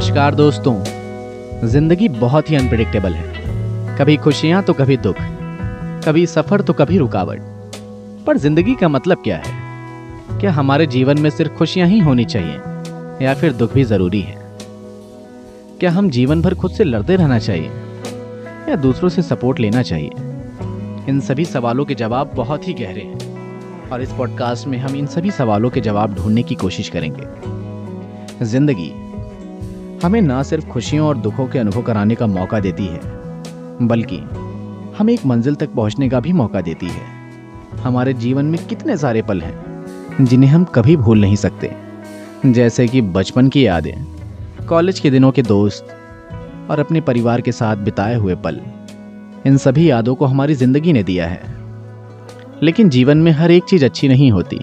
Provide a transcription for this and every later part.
नमस्कार दोस्तों। ज़िंदगी बहुत ही अनप्रिडिक्टेबल है। कभी खुशियाँ तो कभी दुख, कभी सफ़र तो कभी रुकावट। पर ज़िंदगी का मतलब क्या है? क्या हमारे जीवन में सिर्फ़ खुशियाँ ही होनी चाहिए, या फिर दुख भी ज़रूरी है? क्या हम जीवन भर खुद से लड़ते रहना चाहिए, या दूसरों से सपोर्ट लेना चाहिए? इन सभी सवालों के जवाब बहुत ही गहरे हैं, और इस पॉडकास्ट में हम इन सभी सवालों के जवाब ढूँढने की कोशिश करेंगे। ज़िंदगी हमें ना सिर्फ़ खुशियों और दुखों के अनुभव कराने का मौका देती है, बल्कि हमें एक मंजिल तक पहुँचने का भी मौका देती है। हमारे जीवन में कितने सारे पल हैं, जिन्हें हम कभी भूल नहीं सकते। जैसे कि बचपन की यादें, कॉलेज के दिनों के दोस्त, और अपने परिवार के साथ बिताए हुए पल। इन सभी यादों को हमारी ज़िंदगी ने दिया है। लेकिन जीवन में हर एक चीज़ अच्छी नहीं होती,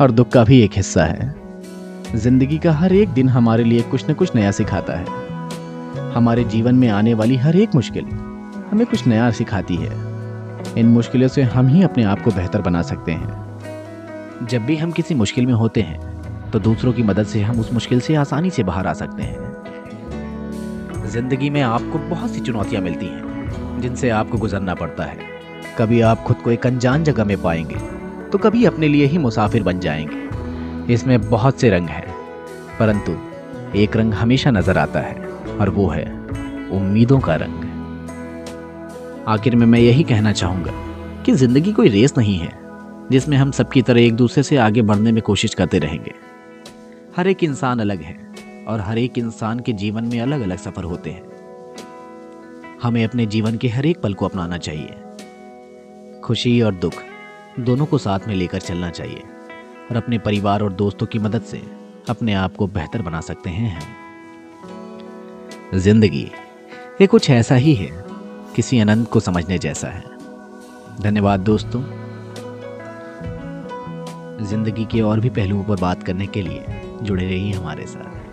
और दुख का भी एक हिस्सा है। ज़िंदगी का हर एक दिन हमारे लिए कुछ न कुछ नया सिखाता है। हमारे जीवन में आने वाली हर एक मुश्किल हमें कुछ नया सिखाती है। इन मुश्किलों से हम ही अपने आप को बेहतर बना सकते हैं। जब भी हम किसी मुश्किल में होते हैं तो दूसरों की मदद से हम उस मुश्किल से आसानी से बाहर आ सकते हैं। ज़िंदगी में आपको बहुत सी चुनौतियाँ मिलती हैं, जिनसे आपको गुजरना पड़ता है। कभी आप खुद को एक अनजान जगह में पाएँगे तो कभी अपने लिए ही मुसाफिर बन जाएँगे। इसमें बहुत से रंग हैं। परंतु एक रंग हमेशा नज़र आता है, और वो है उम्मीदों का रंग। आखिर में मैं यही कहना चाहूँगा कि ज़िंदगी कोई रेस नहीं है, जिसमें हम सबकी तरह एक दूसरे से आगे बढ़ने में कोशिश करते रहेंगे। हर एक इंसान अलग है, और हर एक इंसान के जीवन में अलग अलग सफ़र होते हैं। हमें अपने जीवन के हर एक पल को अपनाना चाहिए। खुशी और दुख दोनों को साथ में लेकर चलना चाहिए, और अपने परिवार और दोस्तों की मदद से अपने आप को बेहतर बना सकते हैं हम। ज़िंदगी, ये कुछ ऐसा ही है, किसी अनंत को समझने जैसा है। धन्यवाद दोस्तों। ज़िंदगी के और भी पहलुओं पर बात करने के लिए जुड़े रहिए हमारे साथ।